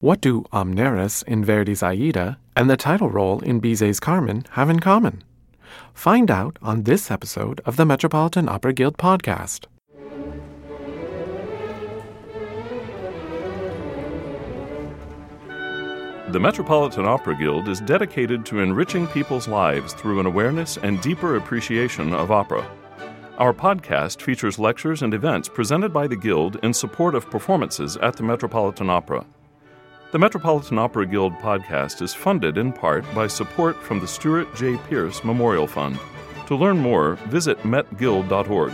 What do Amneris in Verdi's Aida and the title role in Bizet's Carmen have in common? Find out on this episode of the Metropolitan Opera Guild podcast. The Metropolitan Opera Guild is dedicated to enriching people's lives through an awareness and deeper appreciation of opera. Our podcast features lectures and events presented by the Guild in support of performances at the Metropolitan Opera. The Metropolitan Opera Guild podcast is funded in part by support from the Stuart J. Pierce Memorial Fund. To learn more, visit metguild.org.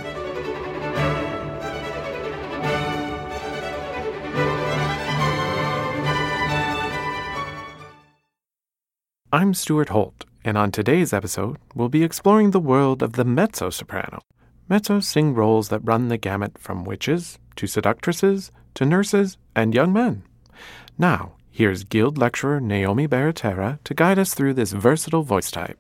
I'm Stuart Holt, and on today's episode, we'll be exploring the world of the mezzo soprano. Mezzos sing roles that run the gamut from witches to seductresses to nurses and young men. Now, here's Guild lecturer Naomi Baratera to guide us through this versatile voice type.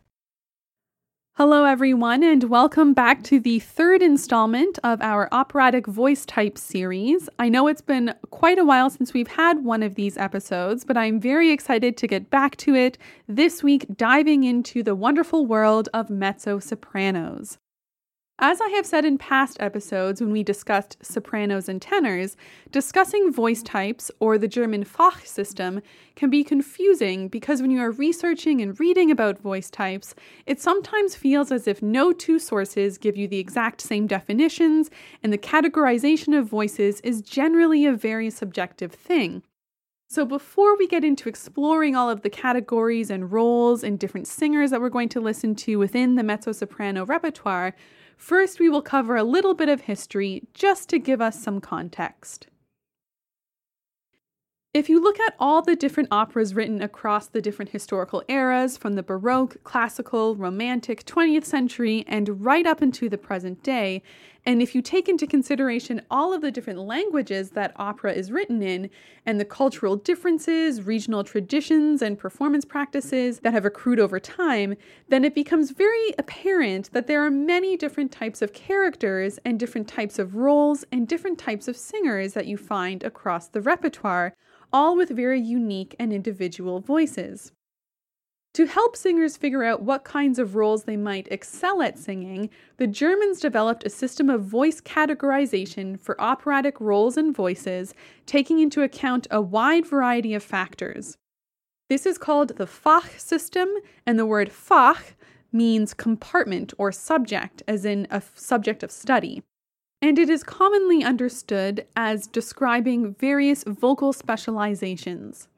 Hello, everyone, and welcome back to the third installment of our operatic voice type series. I know it's been quite a while since we've had one of these episodes, but I'm very excited to get back to it this week, diving into the wonderful world of mezzo sopranos. As I have said in past episodes when we discussed sopranos and tenors, discussing voice types or the German Fach system can be confusing because when you are researching and reading about voice types, it sometimes feels as if no two sources give you the exact same definitions, and the categorization of voices is generally a very subjective thing. So, before we get into exploring all of the categories and roles and different singers that we're going to listen to within the mezzo soprano repertoire, First, we will cover a little bit of history just to give us some context. If you look at all the different operas written across the different historical eras, from the Baroque, Classical, Romantic, 20th century, and right up into the present day, and if you take into consideration all of the different languages that opera is written in, and the cultural differences, regional traditions, and performance practices that have accrued over time, then it becomes very apparent that there are many different types of characters and different types of roles and different types of singers that you find across the repertoire all with very unique and individual voices. To help singers figure out what kinds of roles they might excel at singing, the Germans developed a system of voice categorization for operatic roles and voices, taking into account a wide variety of factors. This is called the Fach system, and the word Fach means compartment or subject, as in a subject of study and it is commonly understood as describing various vocal specializations.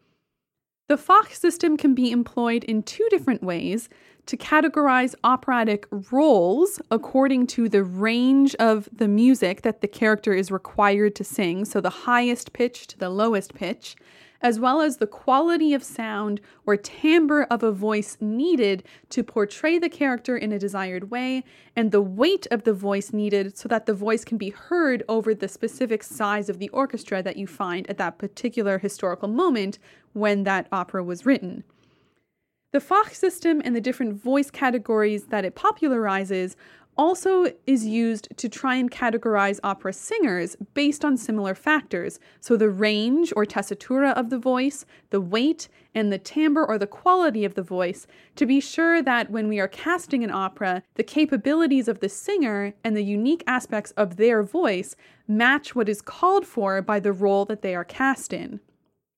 The Fach system can be employed in two different ways to categorize operatic roles according to the range of the music that the character is required to sing, so the highest pitch to the lowest pitch, as well as the quality of sound or timbre of a voice needed to portray the character in a desired way, and the weight of the voice needed so that the voice can be heard over the specific size of the orchestra that you find at that particular historical moment when that opera was written. The Fach system and the different voice categories that it popularizes also is used to try and categorize opera singers based on similar factors. So, the range or tessitura of the voice, the weight, and the timbre or the quality of the voice, to be sure that when we are casting an opera, the capabilities of the singer and the unique aspects of their voice match what is called for by the role that they are cast in.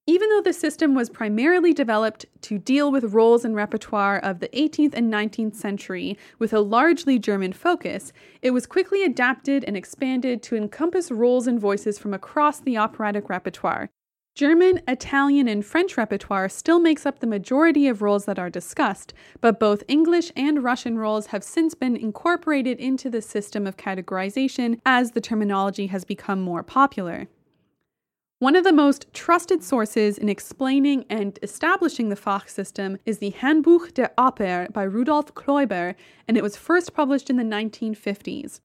Even though the system was primarily developed to deal with roles and repertoire of the 18th and 19th century with a largely German focus, it was quickly adapted and expanded to encompass roles and voices from across the operatic repertoire. German, Italian, and French repertoire still makes up the majority of roles that are discussed, but both English and Russian roles have since been incorporated into the system of categorization as the terminology has become more popular. One of the most trusted sources in explaining and establishing the Fach system is the Handbuch der Oper by Rudolf Kloiber, and it was first published in the 1950s.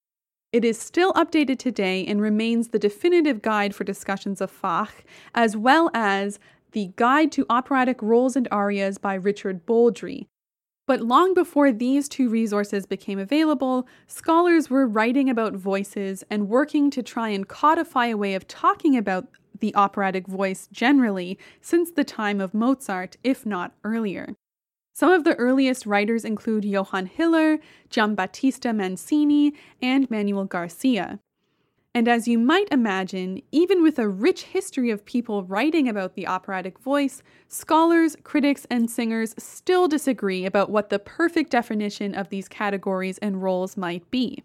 It is still updated today and remains the definitive guide for discussions of Fach, as well as the Guide to Operatic Roles and Arias by Richard Boldrey. But long before these two resources became available, scholars were writing about voices and working to try and codify a way of talking about the operatic voice generally since the time of Mozart, if not earlier. Some of the earliest writers include Johann Hiller, Giambattista Mancini, and Manuel Garcia. And as you might imagine, even with a rich history of people writing about the operatic voice, scholars, critics, and singers still disagree about what the perfect definition of these categories and roles might be.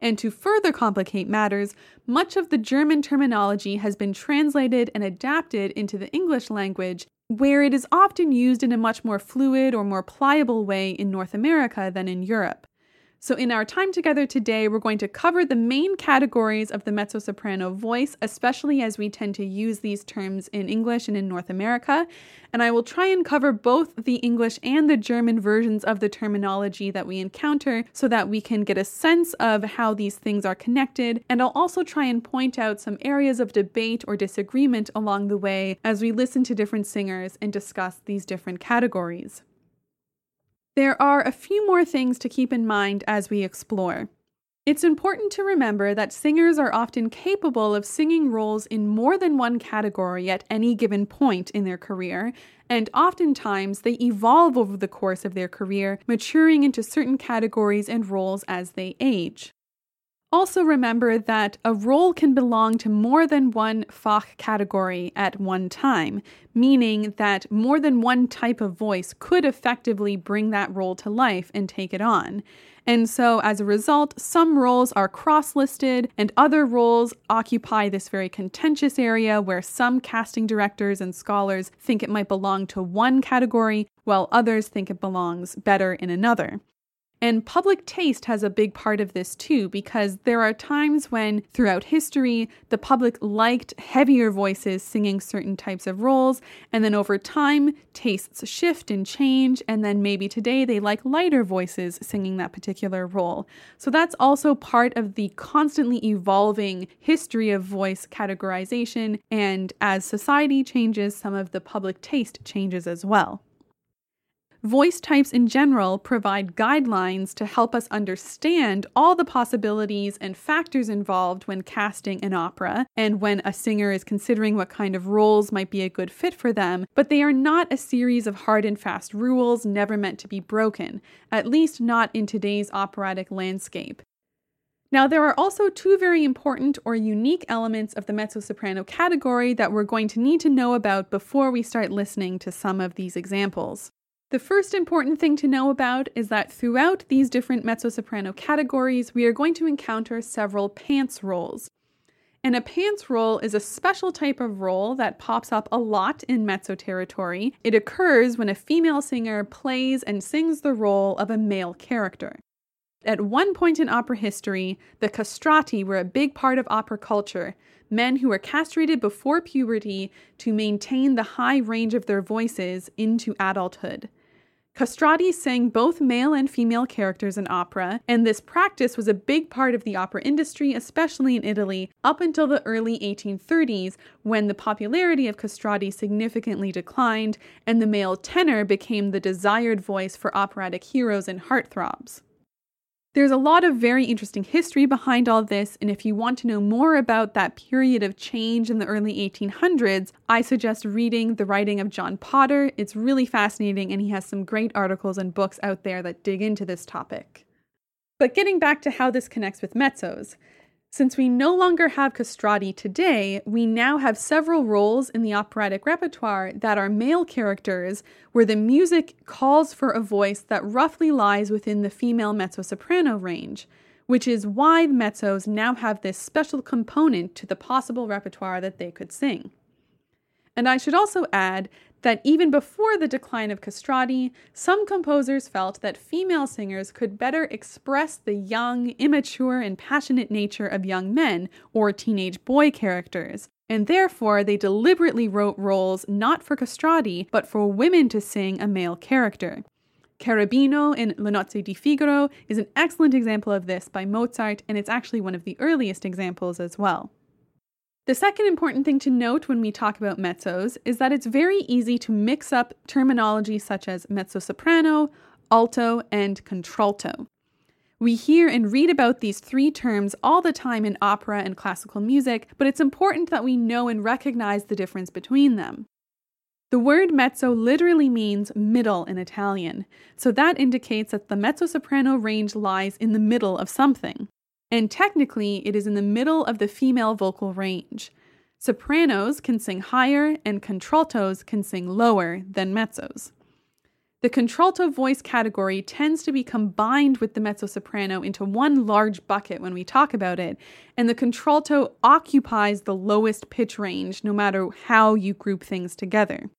And to further complicate matters, much of the German terminology has been translated and adapted into the English language, where it is often used in a much more fluid or more pliable way in North America than in Europe. So, in our time together today, we're going to cover the main categories of the mezzo soprano voice, especially as we tend to use these terms in English and in North America. And I will try and cover both the English and the German versions of the terminology that we encounter so that we can get a sense of how these things are connected. And I'll also try and point out some areas of debate or disagreement along the way as we listen to different singers and discuss these different categories. There are a few more things to keep in mind as we explore. It's important to remember that singers are often capable of singing roles in more than one category at any given point in their career, and oftentimes they evolve over the course of their career, maturing into certain categories and roles as they age. Also, remember that a role can belong to more than one Fach category at one time, meaning that more than one type of voice could effectively bring that role to life and take it on. And so, as a result, some roles are cross listed, and other roles occupy this very contentious area where some casting directors and scholars think it might belong to one category, while others think it belongs better in another. And public taste has a big part of this too, because there are times when, throughout history, the public liked heavier voices singing certain types of roles, and then over time, tastes shift and change, and then maybe today they like lighter voices singing that particular role. So that's also part of the constantly evolving history of voice categorization, and as society changes, some of the public taste changes as well. Voice types in general provide guidelines to help us understand all the possibilities and factors involved when casting an opera and when a singer is considering what kind of roles might be a good fit for them, but they are not a series of hard and fast rules never meant to be broken, at least not in today's operatic landscape. Now, there are also two very important or unique elements of the mezzo soprano category that we're going to need to know about before we start listening to some of these examples. The first important thing to know about is that throughout these different mezzo soprano categories, we are going to encounter several pants roles. And a pants role is a special type of role that pops up a lot in mezzo territory. It occurs when a female singer plays and sings the role of a male character. At one point in opera history, the castrati were a big part of opera culture, men who were castrated before puberty to maintain the high range of their voices into adulthood. Castrati sang both male and female characters in opera, and this practice was a big part of the opera industry, especially in Italy, up until the early 1830s, when the popularity of castrati significantly declined and the male tenor became the desired voice for operatic heroes and heartthrobs. There's a lot of very interesting history behind all this, and if you want to know more about that period of change in the early 1800s, I suggest reading the writing of John Potter. It's really fascinating, and he has some great articles and books out there that dig into this topic. But getting back to how this connects with mezzos, since we no longer have castrati today, we now have several roles in the operatic repertoire that are male characters, where the music calls for a voice that roughly lies within the female mezzo soprano range, which is why mezzos now have this special component to the possible repertoire that they could sing. And I should also add that even before the decline of castrati, some composers felt that female singers could better express the young, immature, and passionate nature of young men or teenage boy characters, and therefore they deliberately wrote roles not for castrati, but for women to sing a male character. Cherubino in Le Nozze di Figaro is an excellent example of this by Mozart, and it's actually one of the earliest examples as well. The second important thing to note when we talk about mezzos is that it's very easy to mix up terminology such as mezzo soprano, alto, and contralto. We hear and read about these three terms all the time in opera and classical music, but it's important that we know and recognize the difference between them. The word mezzo literally means middle in Italian, so that indicates that the mezzo soprano range lies in the middle of something. And technically, it is in the middle of the female vocal range. Sopranos can sing higher, and contraltos can sing lower than mezzos. The contralto voice category tends to be combined with the mezzo soprano into one large bucket when we talk about it, and the contralto occupies the lowest pitch range no matter how you group things together.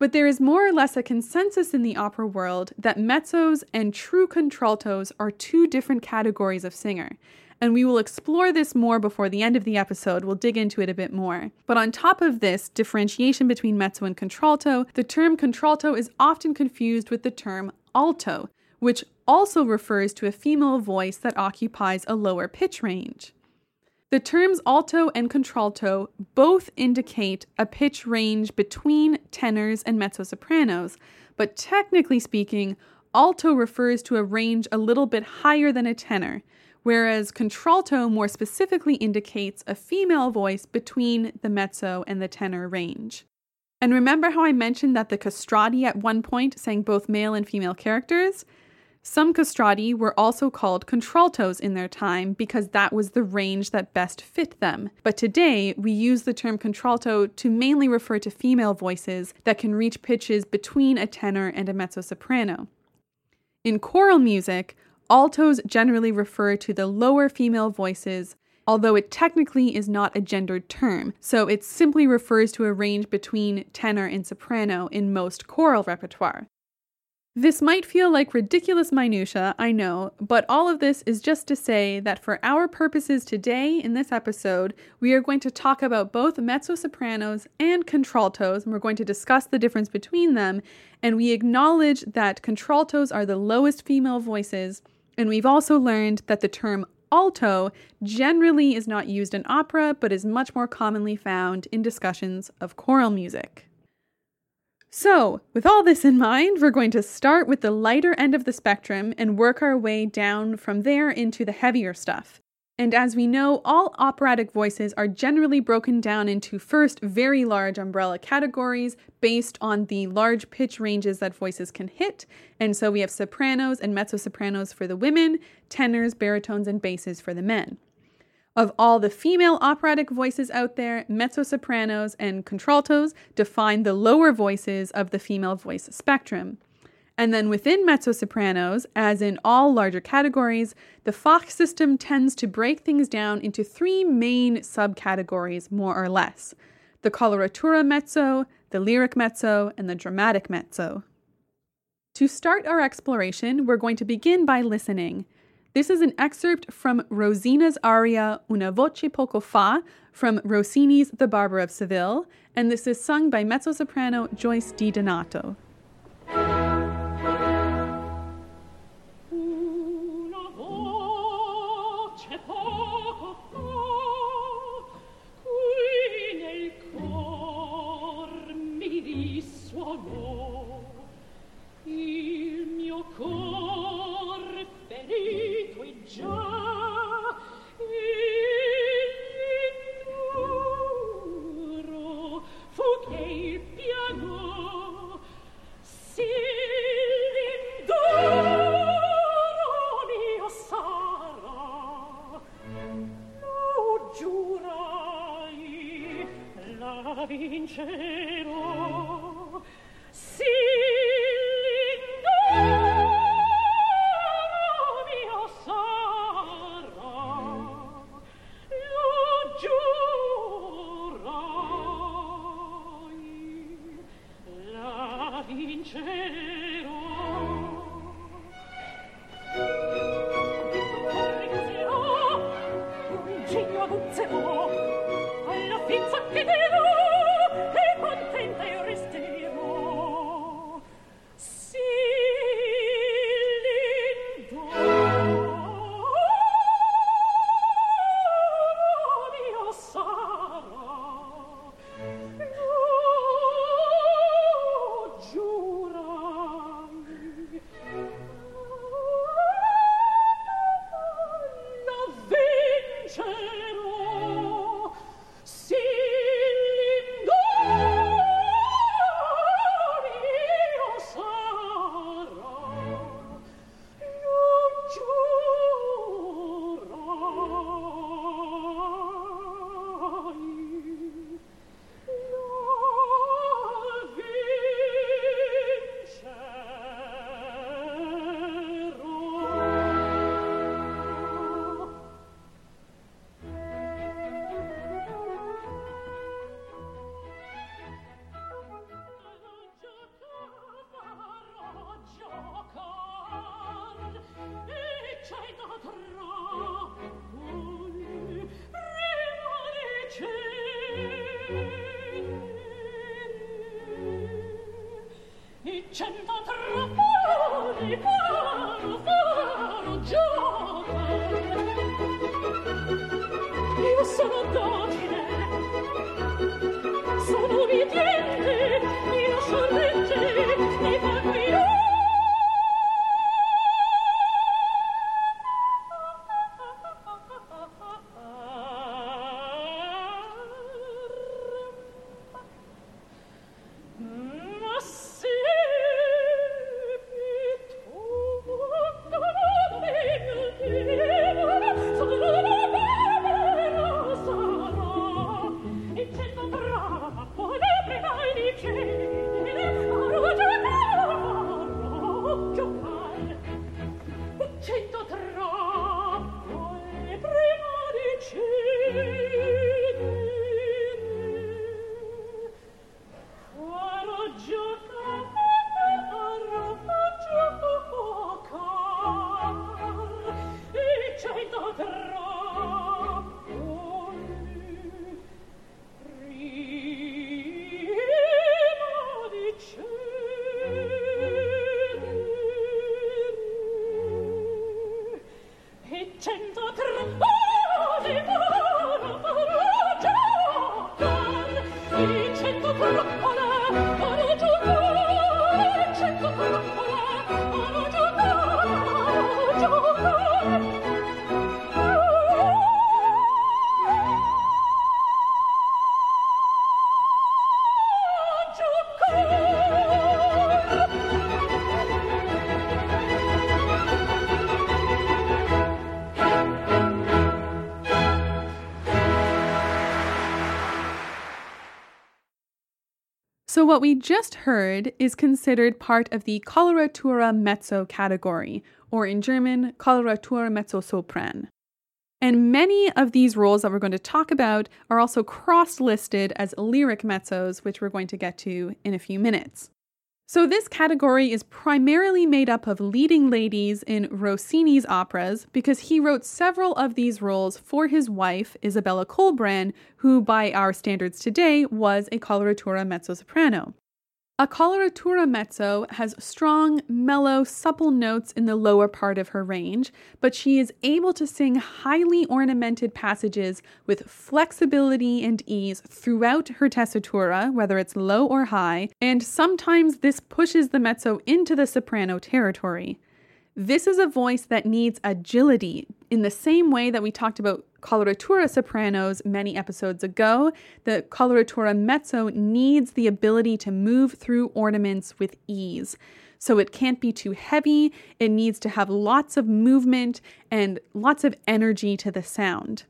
But there is more or less a consensus in the opera world that mezzos and true contraltos are two different categories of singer, and we will explore this more before the end of the episode. We'll dig into it a bit more. But on top of this differentiation between mezzo and contralto, the term contralto is often confused with the term alto, which also refers to a female voice that occupies a lower pitch range. The terms alto and contralto both indicate a pitch range between tenors and mezzo-sopranos, but technically speaking, alto refers to a range a little bit higher than a tenor, whereas contralto more specifically indicates a female voice between the mezzo and the tenor range. And remember how I mentioned that the castrati at one point sang both male and female characters? Some castrati were also called contraltos in their time because that was the range that best fit them. But today, we use the term contralto to mainly refer to female voices that can reach pitches between a tenor and a mezzo soprano. In choral music, Altos generally refer to the lower female voices, although it technically is not a gendered term, so it simply refers to a range between tenor and soprano in most choral repertoire. This might feel like ridiculous minutia, I know, but all of this is just to say that for our purposes today in this episode, we are going to talk about both mezzo sopranos and contraltos, and we're going to discuss the difference between them, and we acknowledge that contraltos are the lowest female voices and we've also learned that the term alto generally is not used in opera, but is much more commonly found in discussions of choral music. So, with all this in mind, we're going to start with the lighter end of the spectrum and work our way down from there into the heavier stuff. And as we know, all operatic voices are generally broken down into first very large umbrella categories based on the large pitch ranges that voices can hit. And so we have sopranos and mezzo sopranos for the women, tenors, baritones, and basses for the men. Of all the female operatic voices out there, mezzo sopranos and contraltos define the lower voices of the female voice spectrum. And then within mezzo sopranos, as in all larger categories, the Fach system tends to break things down into three main subcategories, more or less the coloratura mezzo, the lyric mezzo, and the dramatic mezzo. To start our exploration, we're going to begin by listening. This is an excerpt from Rosina's aria Una voce poco fa from Rossini's The Barber of Seville, and this is sung by mezzo soprano Joyce DiDonato. vince. What we just heard is considered part of the coloratura mezzo category, or in German, coloratura mezzo sopran. And many of these roles that we're going to talk about are also cross listed as lyric mezzos, which we're going to get to in a few minutes. So, this category is primarily made up of leading ladies in Rossini's operas because he wrote several of these roles for his wife, Isabella Colbran, who, by our standards today, was a coloratura mezzo soprano. A coloratura mezzo has strong, mellow, supple notes in the lower part of her range, but she is able to sing highly ornamented passages with flexibility and ease throughout her tessitura, whether it's low or high, and sometimes this pushes the mezzo into the soprano territory. This is a voice that needs agility in the same way that we talked about coloratura sopranos many episodes ago. The coloratura mezzo needs the ability to move through ornaments with ease. So it can't be too heavy, it needs to have lots of movement and lots of energy to the sound.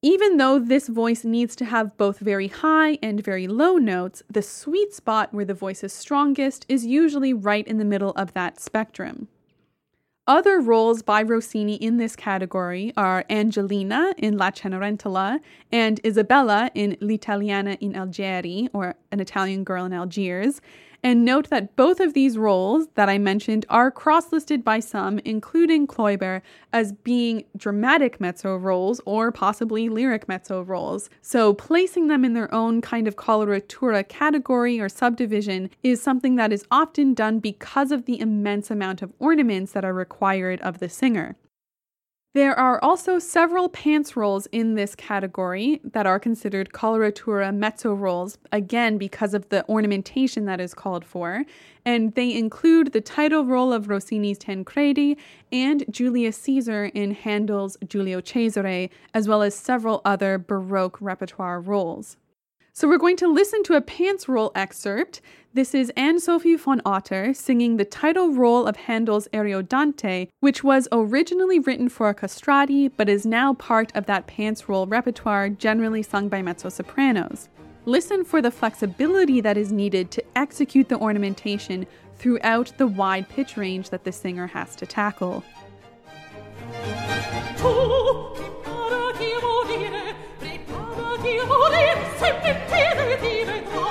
Even though this voice needs to have both very high and very low notes, the sweet spot where the voice is strongest is usually right in the middle of that spectrum. Other roles by Rossini in this category are Angelina in La Cenerentola and Isabella in L'Italiana in Algeri, or An Italian Girl in Algiers, and note that both of these roles that I mentioned are cross listed by some, including Kloiber, as being dramatic mezzo roles or possibly lyric mezzo roles. So placing them in their own kind of coloratura category or subdivision is something that is often done because of the immense amount of ornaments that are required of the singer. There are also several pants roles in this category that are considered coloratura mezzo roles, again because of the ornamentation that is called for, and they include the title role of Rossini's Tancredi and Julius Caesar in Handel's Giulio Cesare, as well as several other Baroque repertoire roles. So we're going to listen to a pants role excerpt. This is Anne Sofie von Otter singing the title role of Handel's Ariodante, which was originally written for a castrati but is now part of that pants role repertoire generally sung by mezzo sopranos. Listen for the flexibility that is needed to execute the ornamentation throughout the wide pitch range that the singer has to tackle. sempre dire dire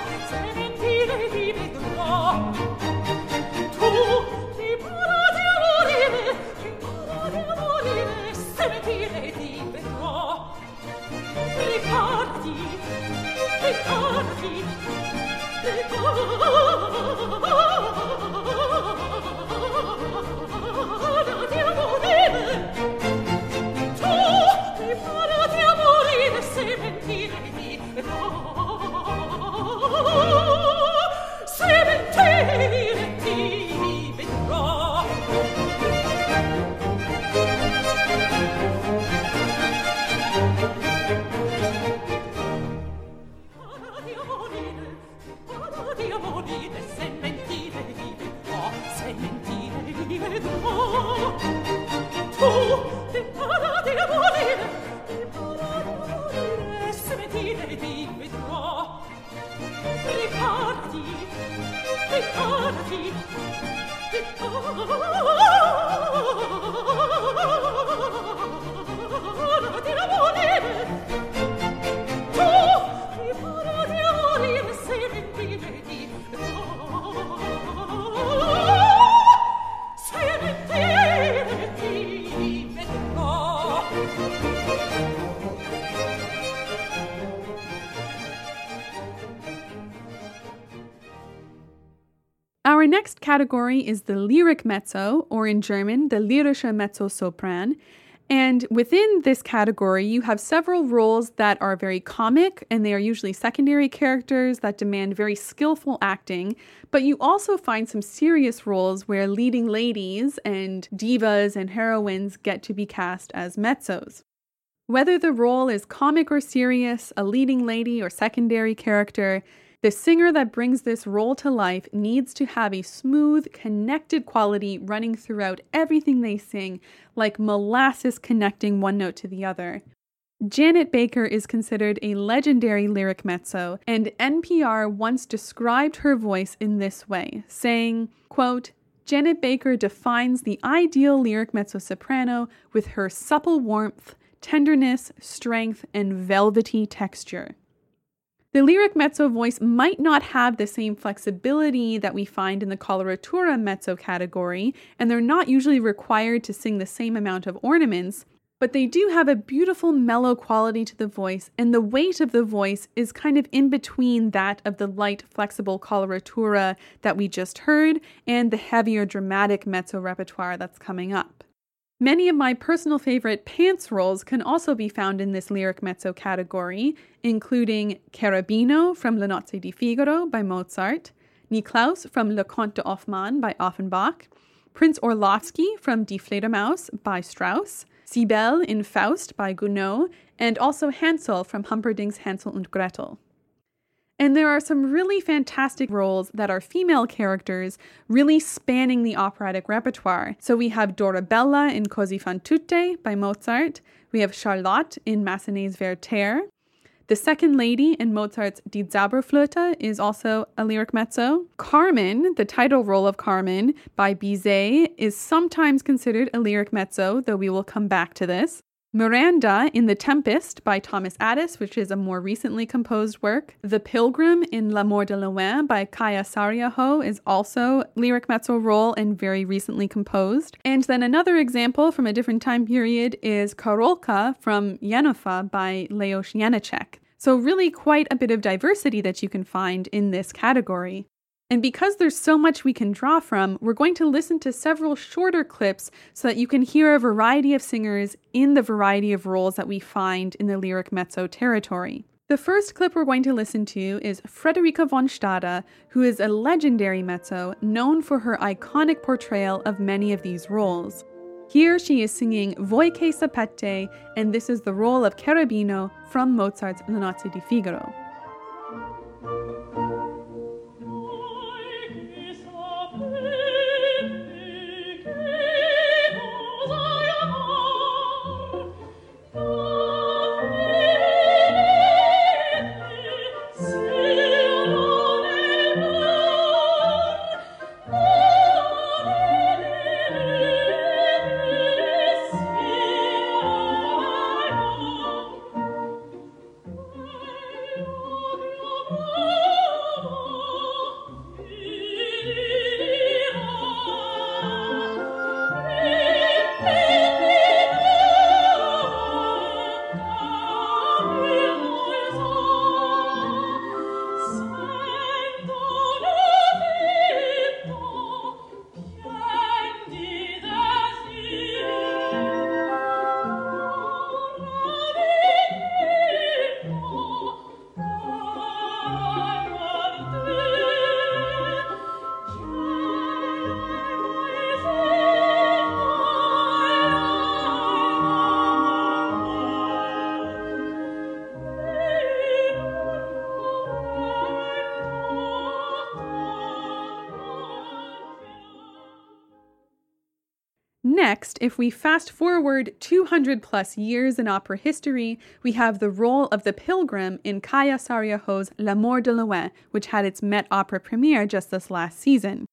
category is the lyric mezzo, or in German, the lyrische Mezzosopran. And within this category, you have several roles that are very comic, and they are usually secondary characters that demand very skillful acting. But you also find some serious roles where leading ladies and divas and heroines get to be cast as mezzos. Whether the role is comic or serious, a leading lady or secondary character, the singer that brings this role to life needs to have a smooth, connected quality running throughout everything they sing, like molasses connecting one note to the other. Janet Baker is considered a legendary lyric mezzo, and NPR once described her voice in this way, saying, quote, Janet Baker defines the ideal lyric mezzo soprano with her supple warmth, tenderness, strength, and velvety texture. The lyric mezzo voice might not have the same flexibility that we find in the coloratura mezzo category, and they're not usually required to sing the same amount of ornaments, but they do have a beautiful mellow quality to the voice, and the weight of the voice is kind of in between that of the light, flexible coloratura that we just heard and the heavier dramatic mezzo repertoire that's coming up. Many of my personal favorite pants roles can also be found in this lyric mezzo category, including Cherubino from Le Nozze di Figaro by Mozart, Niklaus from Les Contes de Hoffmann by Offenbach, Prince Orlowski from Die Fledermaus by Strauss, Siébel in Faust by Gounod, and also Hansel from Humperdinck's Hansel und Gretel. And there are some really fantastic roles that are female characters, really spanning the operatic repertoire. So we have Dorabella in Così fan tutte by Mozart. We have Charlotte in Massenet's Werther. The second lady in Mozart's Die Zauberflöte is also a lyric mezzo. Carmen, the title role of Carmen by Bizet, is sometimes considered a lyric mezzo, though we will come back to this. Miranda in The Tempest by Thomas Adès, which is a more recently composed work. The Pilgrim in L'Amour de Loin by Kaija Saariaho is also lyric mezzo role and very recently composed. And then another example from a different time period is Karolka from Jenůfa by Leos Janáček. So really quite a bit of diversity that you can find in this category. And because there's so much we can draw from, we're going to listen to several shorter clips so that you can hear a variety of singers in the variety of roles that we find in the lyric mezzo territory. The first clip we're going to listen to is Frederica von Stade, who is a legendary mezzo known for her iconic portrayal of many of these roles. Here she is singing Voi che sapete, and this is the role of Cherubino from Mozart's Le Nozze di Figaro. Next, if we fast forward 200 plus years in opera history, we have the role of the pilgrim in Kaija Saariaho's L'amour de loin, which had its Met Opera premiere just this last season.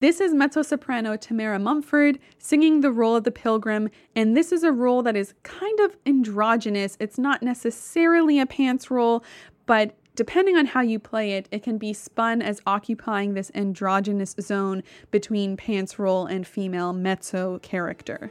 This is mezzo soprano Tamara Mumford singing the role of the pilgrim, and this is a role that is kind of androgynous. It's not necessarily a pants role, but depending on how you play it, it can be spun as occupying this androgynous zone between pants role and female mezzo character.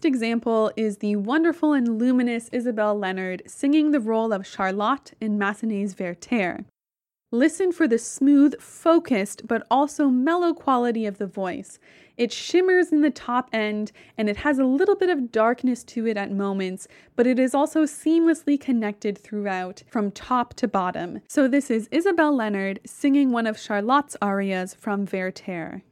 Next example is the wonderful and luminous Isabel Leonard singing the role of Charlotte in Massenet's Werther. Listen for the smooth, focused, but also mellow quality of the voice. It shimmers in the top end and it has a little bit of darkness to it at moments, but it is also seamlessly connected throughout from top to bottom. So, this is Isabel Leonard singing one of Charlotte's arias from Werther.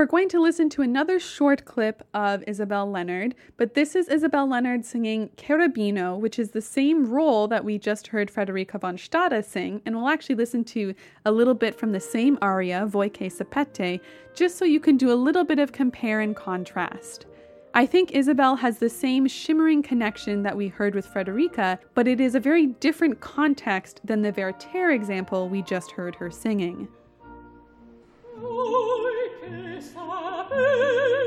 We're going to listen to another short clip of Isabel Leonard, but this is Isabel Leonard singing Cherubino, which is the same role that we just heard Frederica von Stade sing, and we'll actually listen to a little bit from the same aria, Voi che sapete, just so you can do a little bit of compare and contrast. I think Isabel has the same shimmering connection that we heard with Frederica, but it is a very different context than the Werther example we just heard her singing. Oh, 嗯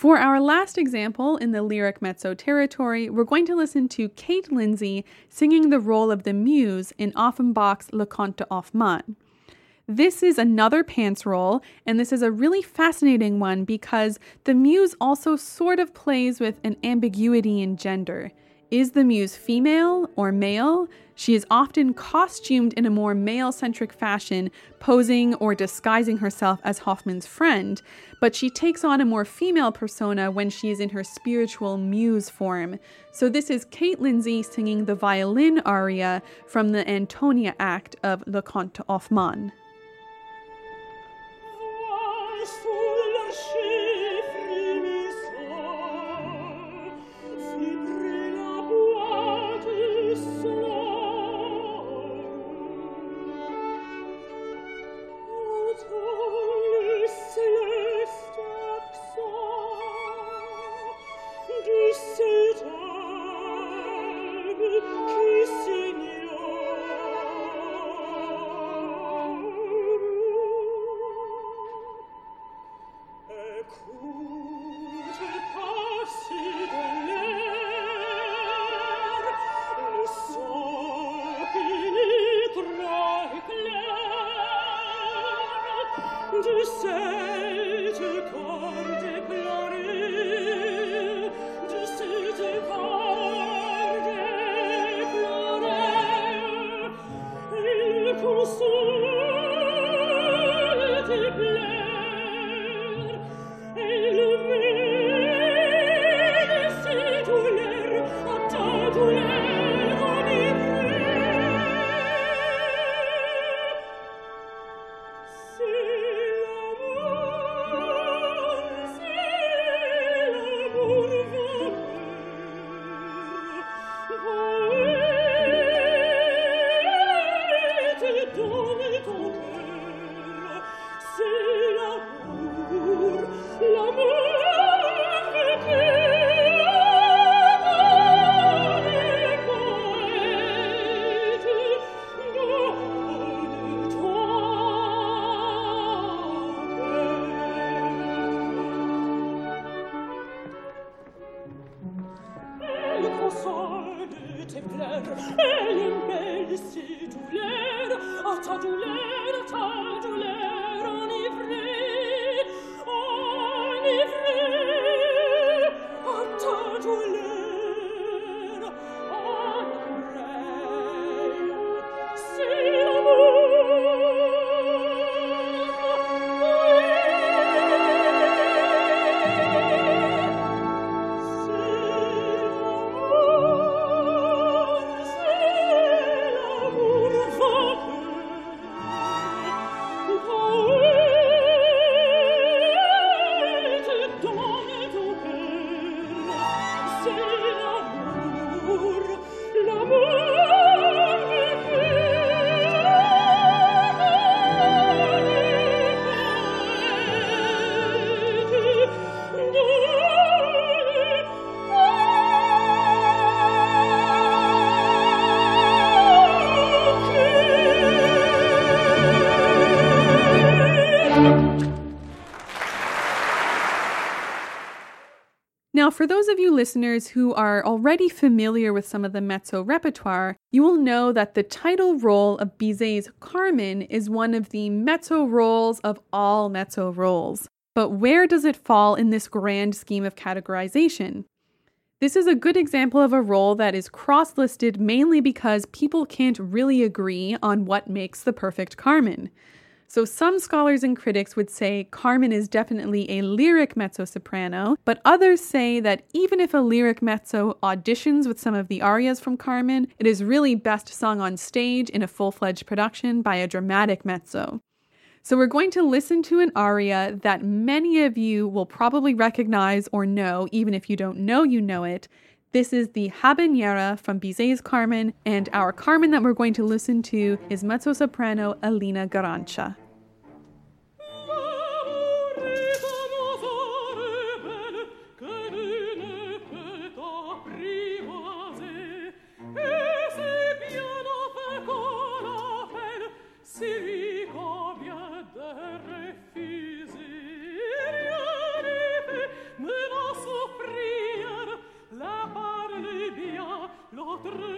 For our last example in the lyric mezzo territory, we're going to listen to Kate Lindsay singing the role of the muse in Offenbach's Les Contes d'Hoffmann. This is another pants role, and this is a really fascinating one because the muse also sort of plays with an ambiguity in gender. Is the muse female or male? She is often costumed in a more male centric fashion, posing or disguising herself as Hoffmann's friend, but she takes on a more female persona when she is in her spiritual muse form. So, this is Kate Lindsay singing the violin aria from the Antonia act of Les Contes d'Hoffmann. clair et les belles si douleur, à ta douleur, ta douleur. Of you listeners who are already familiar with some of the mezzo repertoire, you will know that the title role of Bizet's Carmen is one of the mezzo roles of all mezzo roles. But where does it fall in this grand scheme of categorization? This is a good example of a role that is cross listed mainly because people can't really agree on what makes the perfect Carmen. So some scholars and critics would say Carmen is definitely a lyric mezzo soprano, but others say that even if a lyric mezzo auditions with some of the arias from Carmen, it is really best sung on stage in a full fledged production by a dramatic mezzo. So we're going to listen to an aria that many of you will probably recognize or know, even if you don't know you know it. This is the Habanera from Bizet's Carmen, and our Carmen that we're going to listen to is mezzo soprano Alina Garanča. So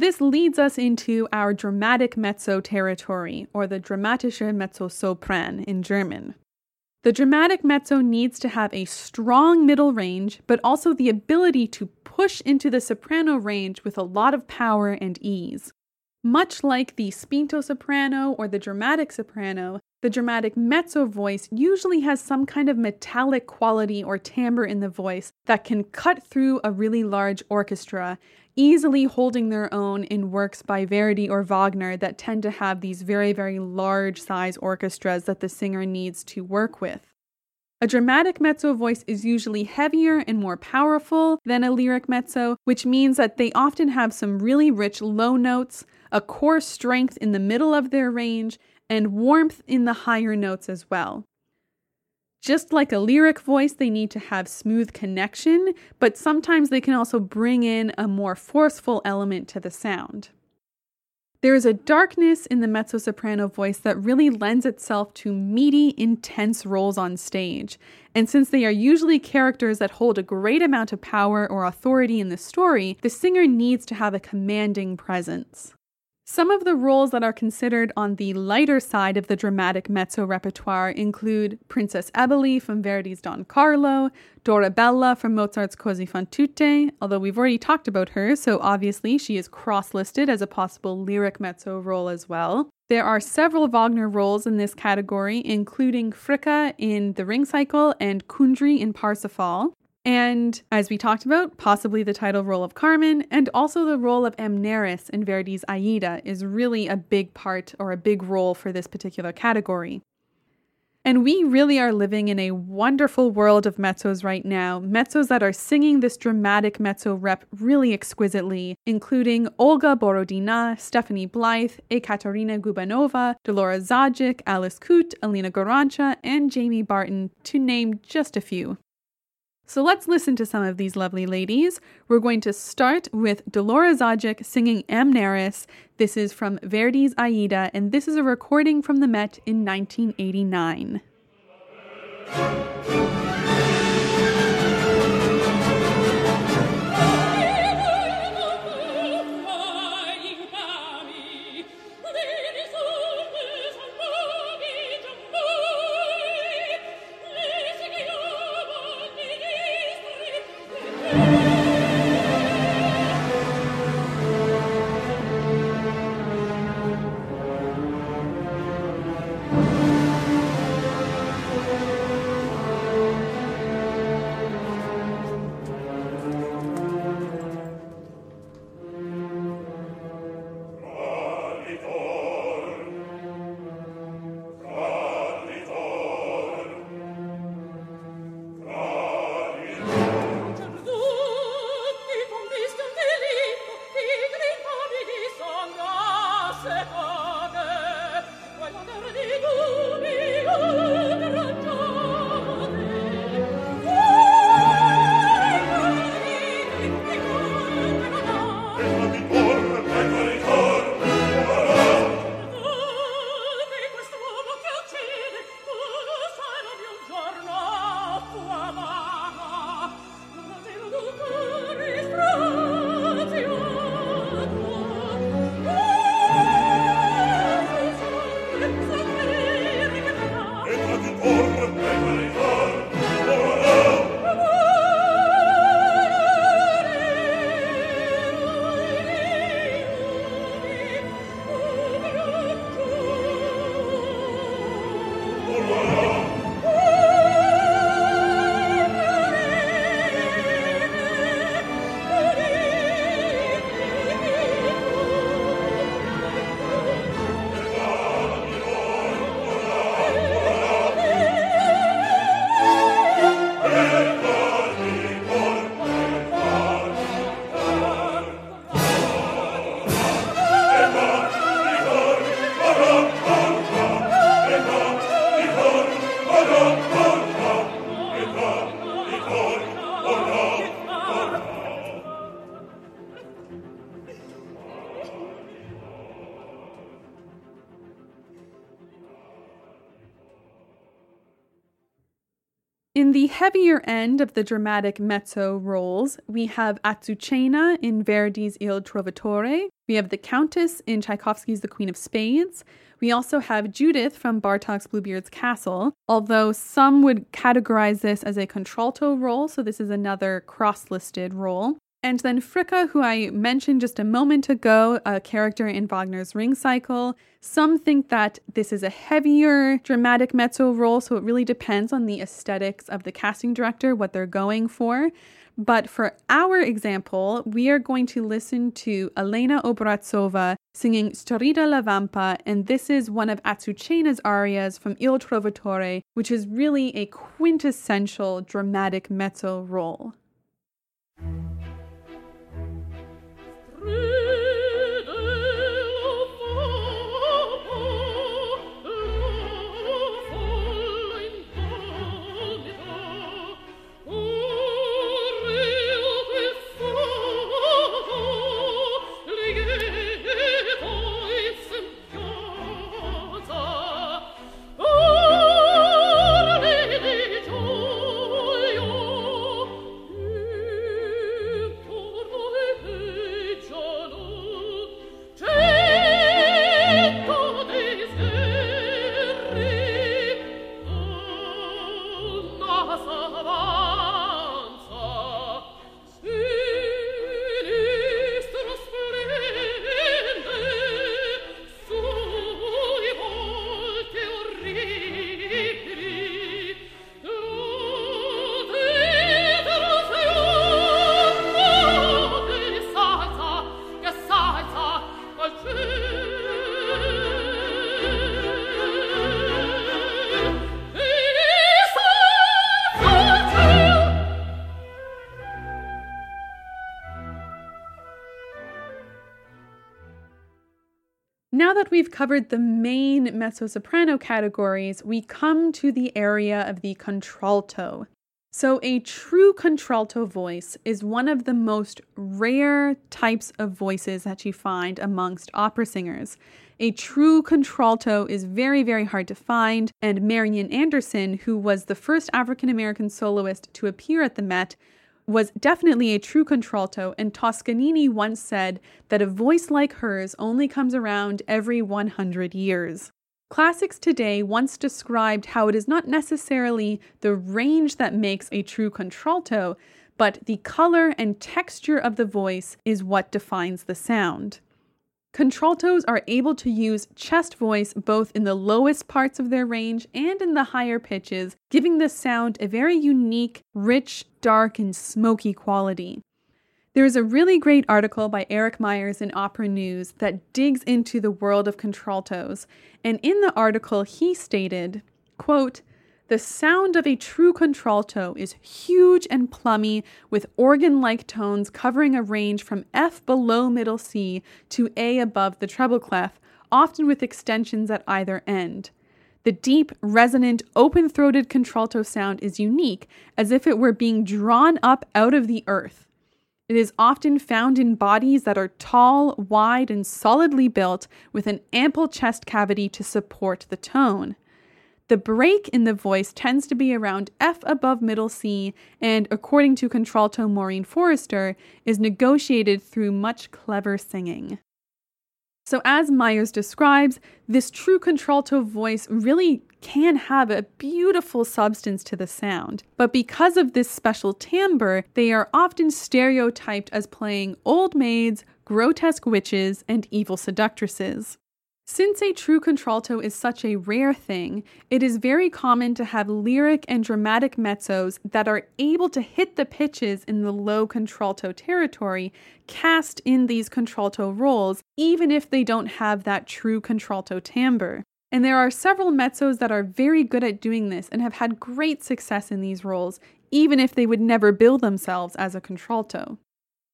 this leads us into our dramatic mezzo territory, or the dramatische Mezzosopran in German. The dramatic mezzo needs to have a strong middle range, but also the ability to push into the soprano range with a lot of power and ease. Much like the spinto soprano or the dramatic soprano, the dramatic mezzo voice usually has some kind of metallic quality or timbre in the voice that can cut through a really large orchestra, easily holding their own in works by Verdi or Wagner that tend to have these very, very large size orchestras that the singer needs to work with. A dramatic mezzo voice is usually heavier and more powerful than a lyric mezzo, which means that they often have some really rich low notes, a core strength in the middle of their range, and warmth in the higher notes as well. Just like a lyric voice, they need to have smooth connection, but sometimes they can also bring in a more forceful element to the sound. There is a darkness in the mezzo soprano voice that really lends itself to meaty, intense roles on stage. And since they are usually characters that hold a great amount of power or authority in the story, the singer needs to have a commanding presence. Some of the roles that are considered on the lighter side of the dramatic mezzo repertoire include Princess Eboli from Verdi's Don Carlo, Dorabella from Mozart's Così fan tutte, although we've already talked about her, so obviously she is cross listed as a possible lyric mezzo role as well. There are several Wagner roles in this category, including Fricka in The Ring Cycle and Kundry in Parsifal. And as we talked about, possibly the title role of Carmen and also the role of Amneris in Verdi's Aida is really a big part or a big role for this particular category. And we really are living in a wonderful world of mezzos right now, mezzos that are singing this dramatic mezzo rep really exquisitely, including Olga Borodina, Stephanie Blythe, Ekaterina Gubanova, Dolora Zajick, Alice Coote, Alina Garanča, and Jamie Barton, to name just a few. So let's listen to some of these lovely ladies. We're going to start with Dolora Zajick singing Amneris. This is from Verdi's Aida, and this is a recording from the Met in 1989. Heavier end of the dramatic mezzo roles, we have Azucena in Verdi's Il Trovatore. We have the Countess in Tchaikovsky's The Queen of Spades. We also have Judith from Bartok's Bluebeard's Castle, although some would categorize this as a contralto role, so this is another cross listed role. And then Fricka, who I mentioned just a moment ago, a character in Wagner's Ring Cycle. Some think that this is a heavier dramatic mezzo role, so it really depends on the aesthetics of the casting director, what they're going for. But for our example, we are going to listen to Elena Obraztsova singing Stride la Vampa, and this is one of Azucena's arias from Il Trovatore, which is really a quintessential dramatic mezzo role. We've covered the main mezzo soprano categories, we come to the area of the contralto. So, a true contralto voice is one of the most rare types of voices that you find amongst opera singers. A true contralto is very, very hard to find, and Marian Anderson, who was the first African American soloist to appear at the Met, was definitely a true contralto, and Toscanini once said that a voice like hers only comes around every 100 years. Classics today once described how it is not necessarily the range that makes a true contralto, but the color and texture of the voice is what defines the sound. Contraltos are able to use chest voice both in the lowest parts of their range and in the higher pitches, giving the sound a very unique, rich, dark, and smoky quality. There is a really great article by Eric Myers in Opera News that digs into the world of contraltos, and in the article he stated, quote, the sound of a true contralto is huge and plummy, with organ like tones covering a range from F below middle C to A above the treble clef, often with extensions at either end. The deep, resonant, open throated contralto sound is unique, as if it were being drawn up out of the earth. It is often found in bodies that are tall, wide, and solidly built, with an ample chest cavity to support the tone. The break in the voice tends to be around F above middle C, and according to contralto Maureen Forrester, is negotiated through much clever singing. So, as Myers describes, this true contralto voice really can have a beautiful substance to the sound. But because of this special timbre, they are often stereotyped as playing old maids, grotesque witches, and evil seductresses. Since a true contralto is such a rare thing, it is very common to have lyric and dramatic mezzos that are able to hit the pitches in the low contralto territory cast in these contralto roles, even if they don't have that true contralto timbre. And there are several mezzos that are very good at doing this and have had great success in these roles, even if they would never bill themselves as a contralto.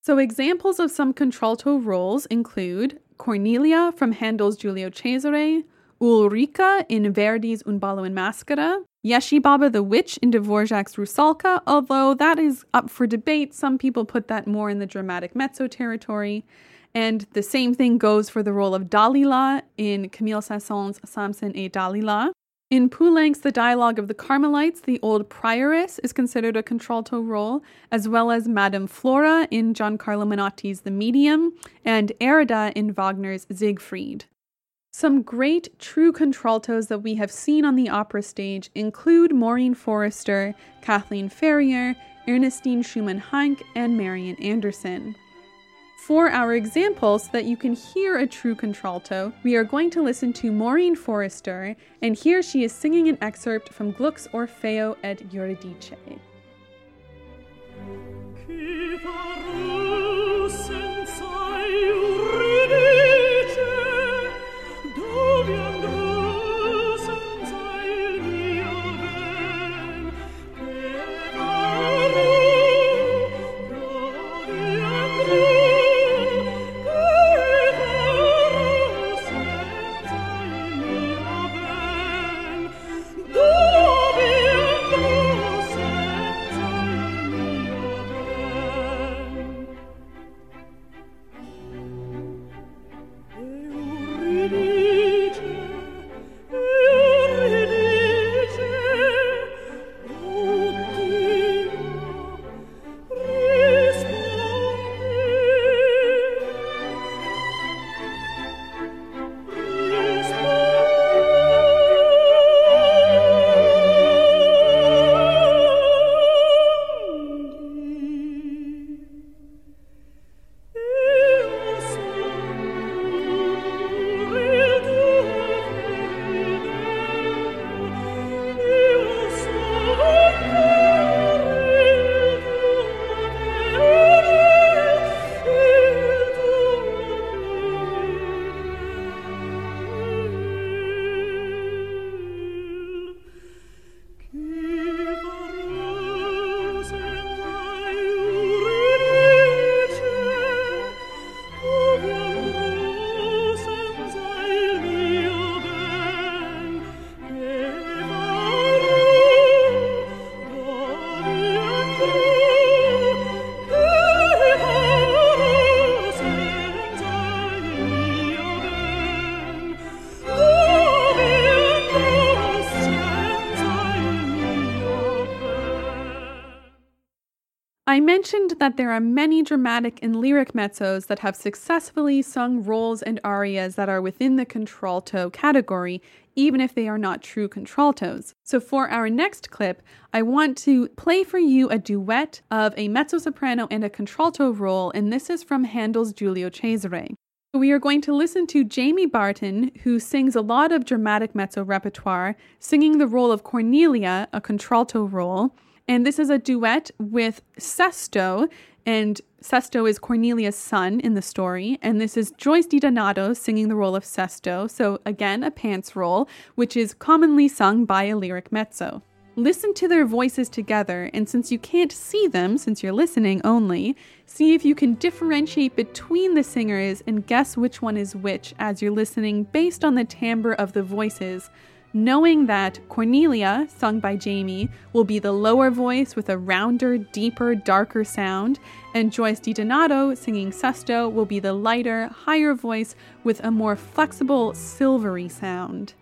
So, examples of some contralto roles include Cornelia from Handel's Giulio Cesare, Ulrica in Verdi's Un ballo in maschera, Ježibaba the Witch in Dvorak's Rusalka, although that is up for debate. Some people put that more in the dramatic mezzo territory. And the same thing goes for the role of Dalila in Camille Saint-Saëns' Samson et Dalila. In Poulenc's The Dialogue of the Carmelites, the old prioress is considered a contralto role, as well as Madame Flora in Giancarlo Menotti's The Medium and Erda in Wagner's Siegfried. Some great true contraltos that we have seen on the opera stage include Maureen Forrester, Kathleen Ferrier, Ernestine Schumann Heink, and Marian Anderson. For our example, so that you can hear a true contralto, we are going to listen to Maureen Forrester, and here she is singing an excerpt from Gluck's Orfeo ed Euridice. That there are many dramatic and lyric mezzos that have successfully sung roles and arias that are within the contralto category, even if they are not true contraltos. So, for our next clip, I want to play for you a duet of a mezzo soprano and a contralto role, and this is from Handel's Giulio Cesare. We are going to listen to Jamie Barton, who sings a lot of dramatic mezzo repertoire, singing the role of Cornelia, a contralto role. And this is a duet with Sesto, and Sesto is Cornelia's son in the story. And this is Joyce DiDonato singing the role of Sesto. So, again, a pants role, which is commonly sung by a lyric mezzo. Listen to their voices together, and since you can't see them, since you're listening only, see if you can differentiate between the singers and guess which one is which as you're listening based on the timbre of the voices knowing that Cornelia, sung by Jamie, will be the lower voice with a rounder, deeper, darker sound, and Joyce DiDonato, singing Sesto, will be the lighter, higher voice with a more flexible, silvery sound.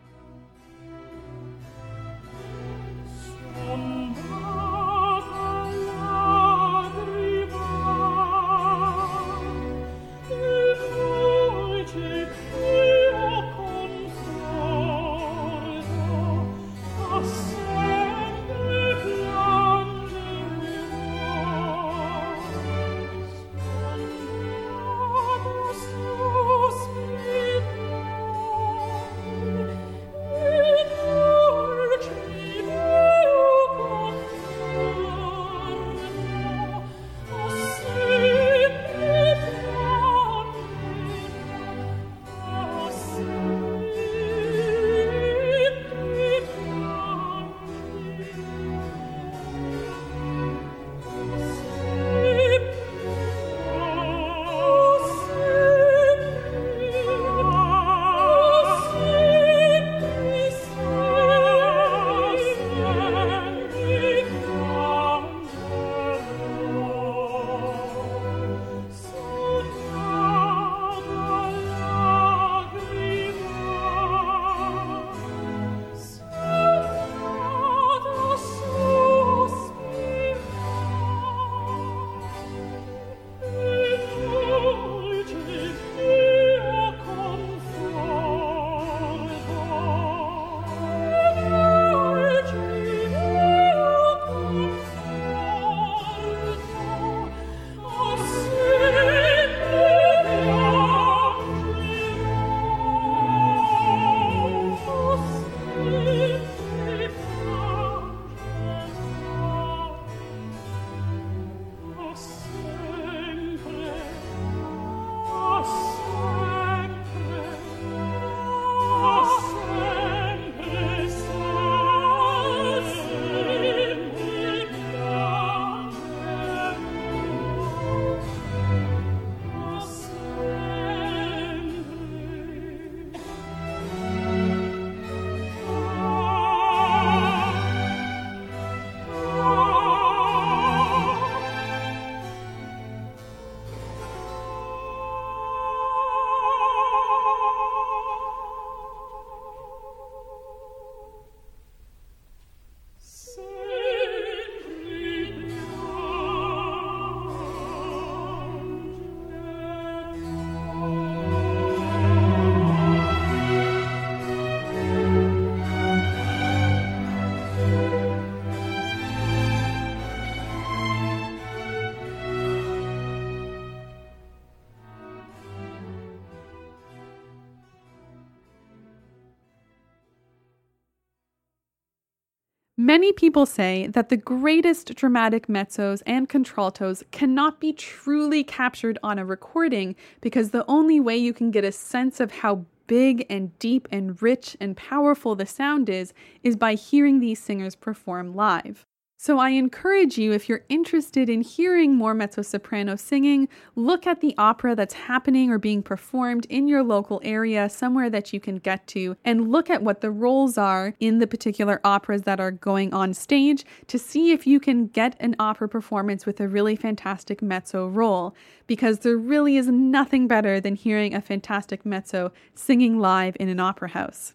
Many people say that the greatest dramatic mezzos and contraltos cannot be truly captured on a recording because the only way you can get a sense of how big and deep and rich and powerful the sound is is by hearing these singers perform live. So I encourage you, if you're interested in hearing more mezzo soprano singing, look at the opera that's happening or being performed in your local area, somewhere that you can get to, and look at what the roles are in the particular operas that are going on stage to see if you can get an opera performance with a really fantastic mezzo role. Because there really is nothing better than hearing a fantastic mezzo singing live in an opera house.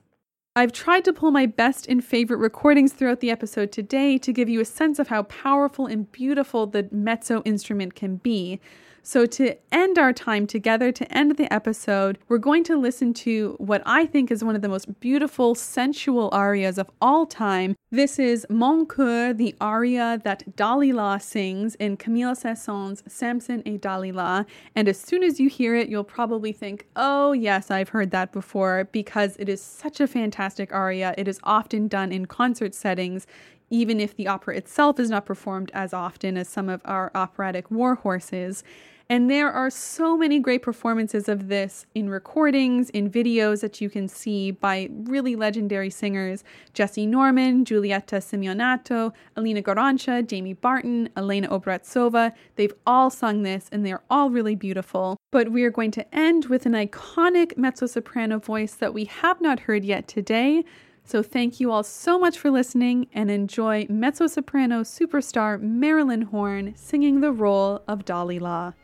I've tried to pull my best and favorite recordings throughout the episode today to give you a sense of how powerful and beautiful the mezzo instrument can be. So, to end our time together, to end the episode, we're going to listen to what I think is one of the most beautiful, sensual arias of all time. This is Mon Coeur, the aria that Dalila sings in Camille Saint-Saëns' Samson et Dalila. And as soon as you hear it, you'll probably think, oh, yes, I've heard that before, because it is such a fantastic aria. It is often done in concert settings even if the opera itself is not performed as often as some of our operatic war horses. And there are so many great performances of this in recordings, in videos that you can see by really legendary singers Jessye Norman, Giulietta Simionato, Alina Garanča, Jamie Barton, Elena Obraztsova. They've all sung this and they're all really beautiful. But we are going to end with an iconic mezzo soprano voice that we have not heard yet today. So thank you all so much for listening and enjoy mezzo soprano superstar Marilyn Horne singing the role of Dalila.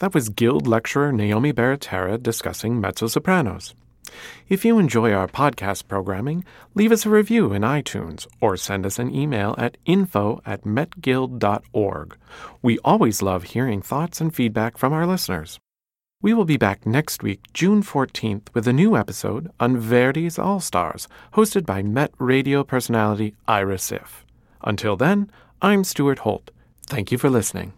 That was Guild lecturer Naomi Baratera discussing mezzo sopranos. If you enjoy our podcast programming, leave us a review in iTunes or send us an email at info at metguild.org. We always love hearing thoughts and feedback from our listeners. We will be back next week, June 14th, with a new episode on Verdi's All Stars, hosted by Met radio personality Ira Siff. Until then, I'm Stuart Holt. Thank you for listening.